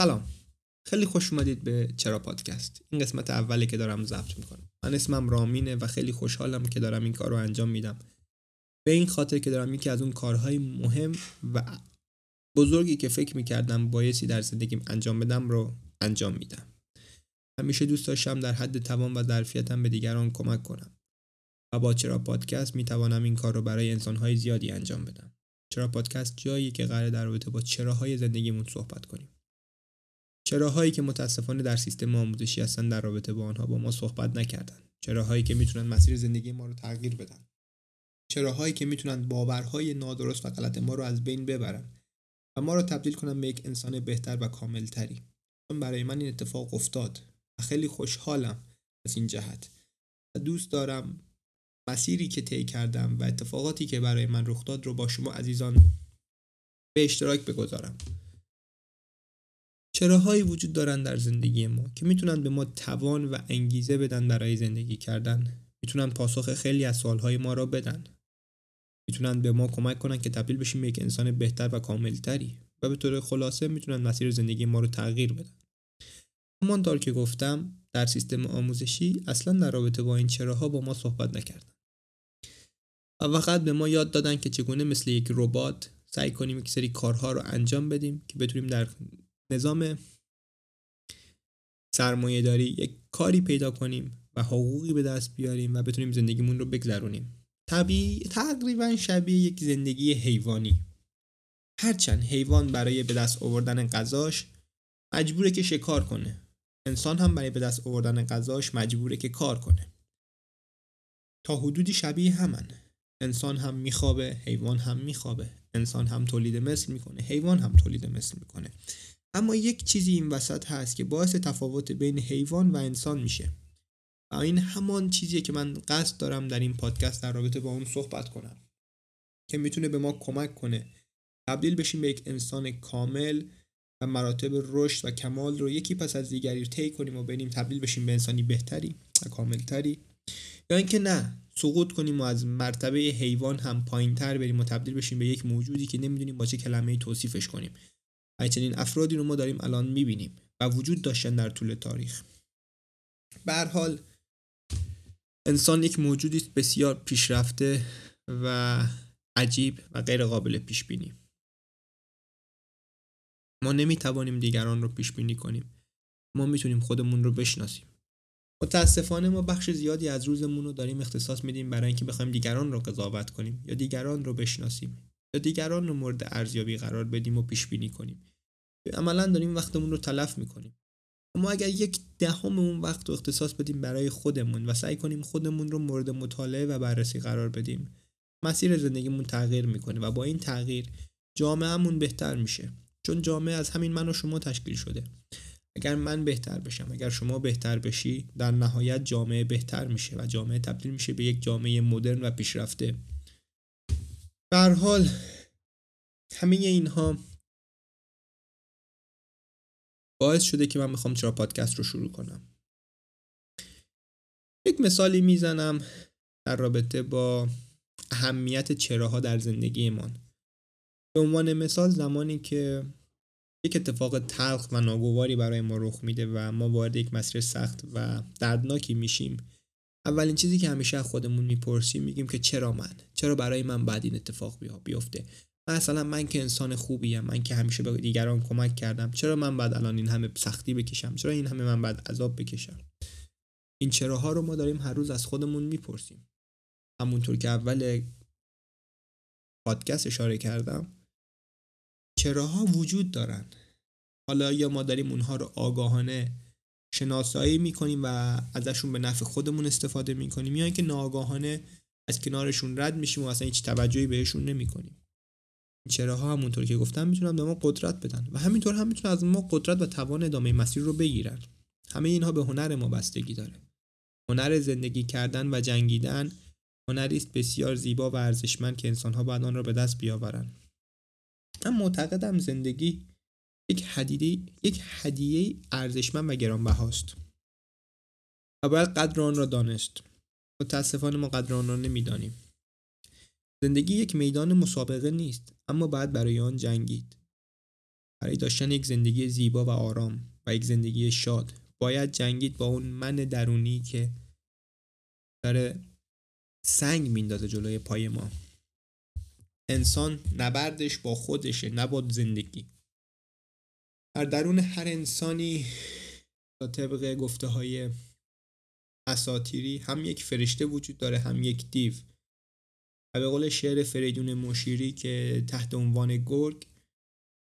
سلام. خیلی خوش اومدید به چرا پادکست. این قسمت اولی که دارم ضبط می‌کنم. من اسمم رامینه و خیلی خوشحالم که دارم این کار رو انجام میدم. به این خاطر که دارم یکی از اون کارهای مهم و بزرگی که فکر می‌کردم بایستی در زندگیم انجام بدم رو انجام میدم. همیشه دوست داشتم در حد توان و ظرفیتم به دیگران کمک کنم. و با چرا پادکست می‌توانم این کار رو برای انسانهای زیادی انجام بدم. چرا پادکست جایی که قرار در رابطه با چراهای زندگیمون صحبت کنیم. چراهایی که متاسفانه در سیستم آموزشی هستن در رابطه با آنها با ما صحبت نکردن. چراهایی که می‌تونن مسیر زندگی ما رو تغییر بدن. چراهایی که می‌تونن باورهای نادرست و غلط ما رو از بین ببرن و ما رو تبدیل کنن به یک انسان بهتر و کاملتری. چون برای من این اتفاق افتاد و خیلی خوشحالم از این جهت. و دوست دارم مسیری که طی کردم و اتفاقاتی که برای من رخ داد رو با شما عزیزان به اشتراک بگذارم. چراهایی وجود دارن در زندگی ما که می‌تونن به ما توان و انگیزه بدن برای زندگی کردن. می‌تونن پاسخ خیلی از سوالهای ما را بدن. می‌تونن به ما کمک کنن که تبدیل بشیم به یک انسان بهتر و کاملتری و به طور خلاصه می‌تونن مسیر زندگی ما رو تغییر بدن. همانطور که گفتم در سیستم آموزشی اصلا در رابطه با این چراها با ما صحبت نکردن. و فقط به ما یاد دادن که چگونه مثل یک ربات سعی کنیم یک سری کارها رو انجام بدیم که بتونیم در نظام سرمایه داری یک کاری پیدا کنیم و حقوقی به دست بیاریم و بتونیم زندگیمون رو بگذرونیم. طبیعی تقریبا شبیه یک زندگی حیوانی. هرچند حیوان برای به دست آوردن غذاش مجبوره که شکار کنه. انسان هم برای به دست آوردن غذاش مجبوره که کار کنه. تا حدودی شبیه همن. انسان هم میخوابه حیوان هم میخوابه. انسان هم تولید مثل می‌کنه حیوان هم تولید مثل می‌کنه. اما یک چیزی این وسط هست که باعث تفاوت بین حیوان و انسان میشه. و این همان چیزیه که من قصد دارم در این پادکست در رابطه با اون صحبت کنم. که می‌تونه به ما کمک کنه. تبدیل بشیم به یک انسان کامل و مراتب رشد و کمال رو یکی پس از دیگری طی کنیم و بریم تبدیل بشیم به انسانی بهتری و کاملتری. یا اینکه نه سقوط کنیم و از مرتبه حیوان هم پایین تر بریم و تبدیل بشیم به یک موجودی که نمی‌دونیم با چه کلمه توصیفش کنیم. چنین افرادی رو ما داریم الان می‌بینیم و وجود داشتن در طول تاریخ. به حال انسان یک موجودی است بسیار پیشرفته و عجیب و غیر قابل پیش بینی ما نمی‌توانیم دیگران رو پیش بینی کنیم. ما می‌تونیم خودمون رو بشناسیم. متاسفانه ما بخش زیادی از روزمون رو داریم اختصاص میدیم برای اینکه بخوایم دیگران رو قضاوت کنیم یا دیگران رو بشناسیم. یا دیگران رو مورد ارزیابی قرار بدیم و پیش بینی کنیم. عملا داریم وقتمون رو تلف می‌کنیم. اما اگر یک دهم اون وقت رو اختصاص بدیم برای خودمون و سعی کنیم خودمون رو مورد مطالعه و بررسی قرار بدیم مسیر زندگیمون تغییر می‌کنه و با این تغییر جامعهمون بهتر میشه. چون جامعه از همین من و شما تشکیل شده. اگر من بهتر بشم اگر شما بهتر بشی در نهایت جامعه بهتر میشه و جامعه تبدیل میشه به یک جامعه مدرن و پیشرفته. به حال همه اینها باعث شده که من می‌خوام چرا پادکست رو شروع کنم. یک مثالی می‌زنم در رابطه با اهمیت چراها در زندگیمان. به عنوان مثال زمانی که یک اتفاق تلخ و ناگواری برای ما رخ میده و ما وارد یک مسیر سخت و دردناکی میشیم اولین چیزی که همیشه از خودمون می‌پرسیم میگیم که چرا من؟ چرا برای من بعد این اتفاق بیفته؟ مثلا من که انسان خوبیم من که همیشه به دیگران کمک کردم چرا من بعد الان این همه سختی بکشم؟ چرا این همه من بعد عذاب بکشم؟ این چراها رو ما داریم هر روز از خودمون می‌پرسیم. همونطور که اول پادکست اشاره کردم چراها وجود دارن. حالا یا ما داریم اونها رو آگاهانه شناسایی می‌کنیم و ازشون به نفع خودمون استفاده می‌کنیم یا اینکه ناآگاهانه از کنارشون رد میشیم و اصلا هیچ توجهی بهشون نمی‌کنیم. چراها همونطور که گفتم می‌تونن به ما قدرت بدن و همینطور هم می‌تونن از ما قدرت و توان ادامه مسیر رو بگیرن. همه اینها به هنر ما بستگی داره. هنر زندگی کردن و جنگیدن هنری است بسیار زیبا و ارزشمند که انسانها باید آن را به دست بیاورند. من معتقدم زندگی یک هدیه یک هدیه ارزشمند و گرانبهاست. و باید قدر آن را دانست. متاسفانه ما قدر آن را نمی‌دانیم. زندگی یک میدان مسابقه نیست اما باید برای آن جنگید. برای داشتن یک زندگی زیبا و آرام و یک زندگی شاد باید جنگید با اون من درونی که داره سنگ میندازه جلوی پای ما. انسان نبردش با خودشه نه با زندگی. در درون هر انسانی تا طبق گفته های اساتیری هم یک فرشته وجود داره هم یک دیو. و به قول شعر فریدون مشیری که تحت عنوان گرگ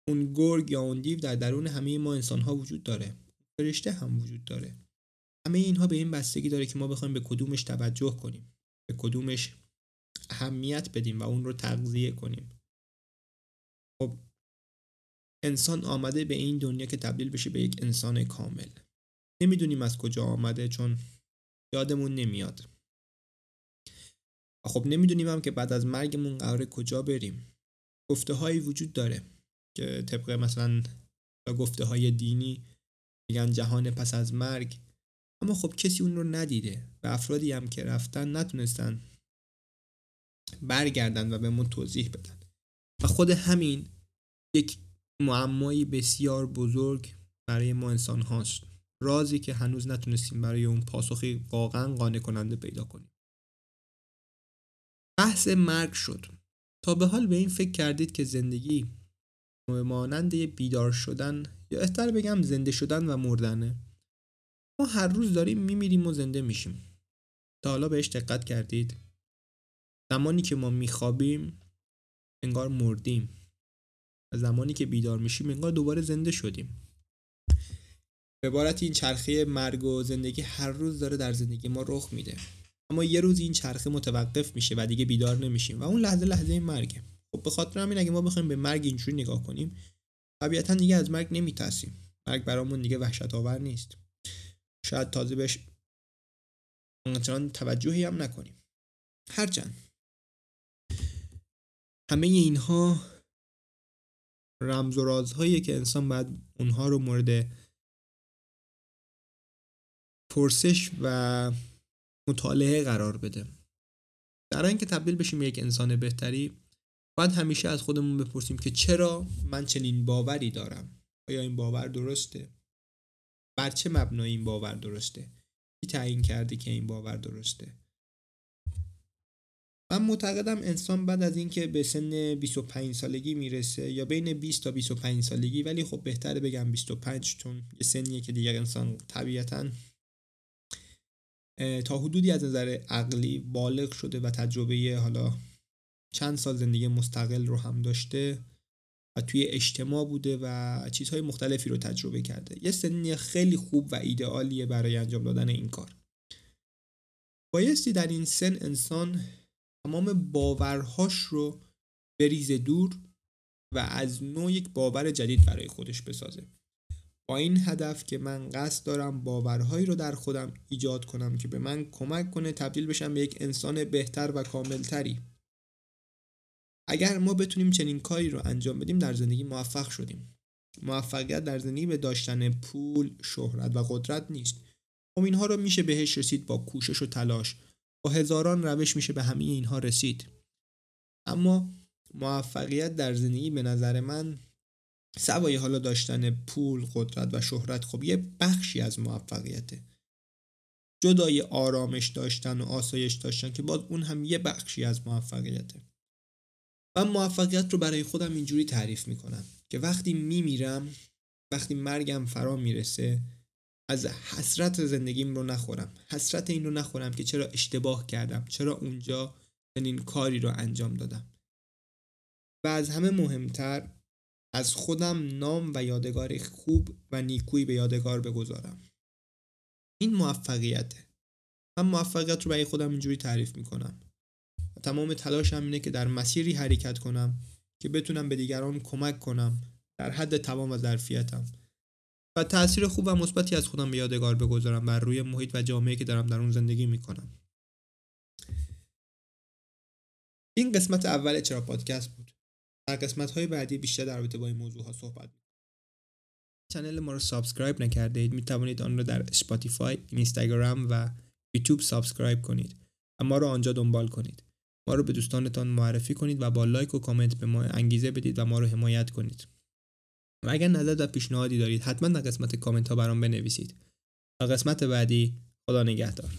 اون گرگ یا اون دیو در درون همه ما انسان ها وجود داره. فرشته هم وجود داره. همه اینها به این بستگی داره که ما بخوایم به کدومش توجه کنیم. به کدومش اهمیت بدیم و اون رو تغذیه کنیم. خب انسان آمده به این دنیا که تبدیل بشه به یک انسان کامل. نمی‌دونیم از کجا آمده چون یادمون نمیاد. خب نمی‌دونیم هم که بعد از مرگمون قرار کجا بریم. گفته هایی وجود داره که طبق مثلا گفته های دینی میگن جهان پس از مرگ اما خب کسی اون رو ندیده و افرادی هم که رفتن نتونستن برگردن و به ما توضیح بدن. و خود همین یک معمایی بسیار بزرگ برای ما انسان هاست. رازی که هنوز نتونستیم برای اون پاسخی واقعا قانع کننده پیدا کنیم. بحث مرگ شد. تا به حال به این فکر کردید که زندگی مانند بیدار شدن یا احتر بگم زنده شدن و مردنه. ما هر روز داریم میمیریم و زنده میشیم. تا حالا بهش دقت کردید. زمانی که ما میخوابیم انگار مردیم. و زمانی که بیدار میشیم انگار دوباره زنده شدیم. به عبارت این چرخه مرگ و زندگی هر روز داره در زندگی ما رخ میده. اما یه روز این چرخه متوقف میشه و دیگه بیدار نمیشیم و اون لحظه لحظه مرگه. خب به خاطر همین اگه ما بخوایم به مرگ اینجوری نگاه کنیم طبیعتا دیگه از مرگ نمیترسیم. مرگ برامون دیگه وحشت آور نیست. شاید تازه بهش آنچنان توجهی هم نکنیم. هرچند همه اینها رمز و رازهایی که انسان باید اونها رو مورد پرسش و مطالعه قرار بده. در اینکه تبدیل بشیم یک انسان بهتری باید همیشه از خودمون بپرسیم که چرا من چنین باوری دارم؟ آیا این باور درسته؟ بر چه مبنایی این باور درسته؟ کی تعیین کرده که این باور درسته؟ من معتقدم انسان بعد از اینکه به سن 25 سالگی می‌رسه یا بین 20 تا 25 سالگی ولی خب بهتره بگم 25 چون یه سنیه که دیگر انسان طبیعتا تا حدودی از نظر عقلی بالغ شده و تجربه حالا چند سال زندگی مستقل رو هم داشته و توی اجتماع بوده و چیزهای مختلفی رو تجربه کرده. یه سنی خیلی خوب و ایدئالیه برای انجام دادن این کار. بایستی در این سن انسان تمام باورهاش رو بریزه دور و از نوع یک باور جدید برای خودش بسازه. با این هدف که من قصد دارم باورهایی رو در خودم ایجاد کنم که به من کمک کنه تبدیل بشم به یک انسان بهتر و کاملتری. اگر ما بتونیم چنین کاری رو انجام بدیم در زندگی موفق شدیم. موفقیت در زندگی به داشتن پول، شهرت و قدرت نیست. خب اینها رو میشه بهش رسید با کوشش و تلاش. با هزاران روش میشه به همه اینها رسید. اما موفقیت در زندگی به نظر من سوای حالا داشتن پول، قدرت و شهرت خب یه بخشی از موفقیته. جدای آرامش داشتن و آسایش داشتن که باز اون هم یه بخشی از موفقیته. من موفقیت رو برای خودم اینجوری تعریف می‌کنم که وقتی میمیرم وقتی مرگم فرا می‌رسه از حسرت زندگیم رو نخورم. حسرت این رو نخورم که چرا اشتباه کردم. چرا اونجا چنین کاری رو انجام دادم. و از همه مهمتر از خودم نام و یادگار خوب و نیکویی به یادگار بگذارم. این موفقیته. من موفقیت رو برای خودم اینجوری تعریف می‌کنم. و تمام تلاشم اینه که در مسیری حرکت کنم که بتونم به دیگران کمک کنم. در حد توان و ظرفیتم. تاثیر خوب و مثبتی از خودم به یادگار بگذارم بر روی محیط و جامعه که دارم در اون زندگی می‌کنم این قسمت اول چرا پادکست بود در قسمت های بعدی بیشتر در رابطه با این موضوع ها صحبت channel ما رو subscribe نکرده اید می توانید آن را در اسپاتیفای، اینستاگرام و یوتیوب subscribe کنید و ما رو آنجا دنبال کنید. ما رو به دوستانتان معرفی کنید و با like و کامنت به ما انگیزه بدید و ما رو حمایت کنید. و اگر نظر و پیشنهادی دارید حتما در قسمت کامنت ها برام بنویسید. تا قسمت بعدی خدا نگهدار.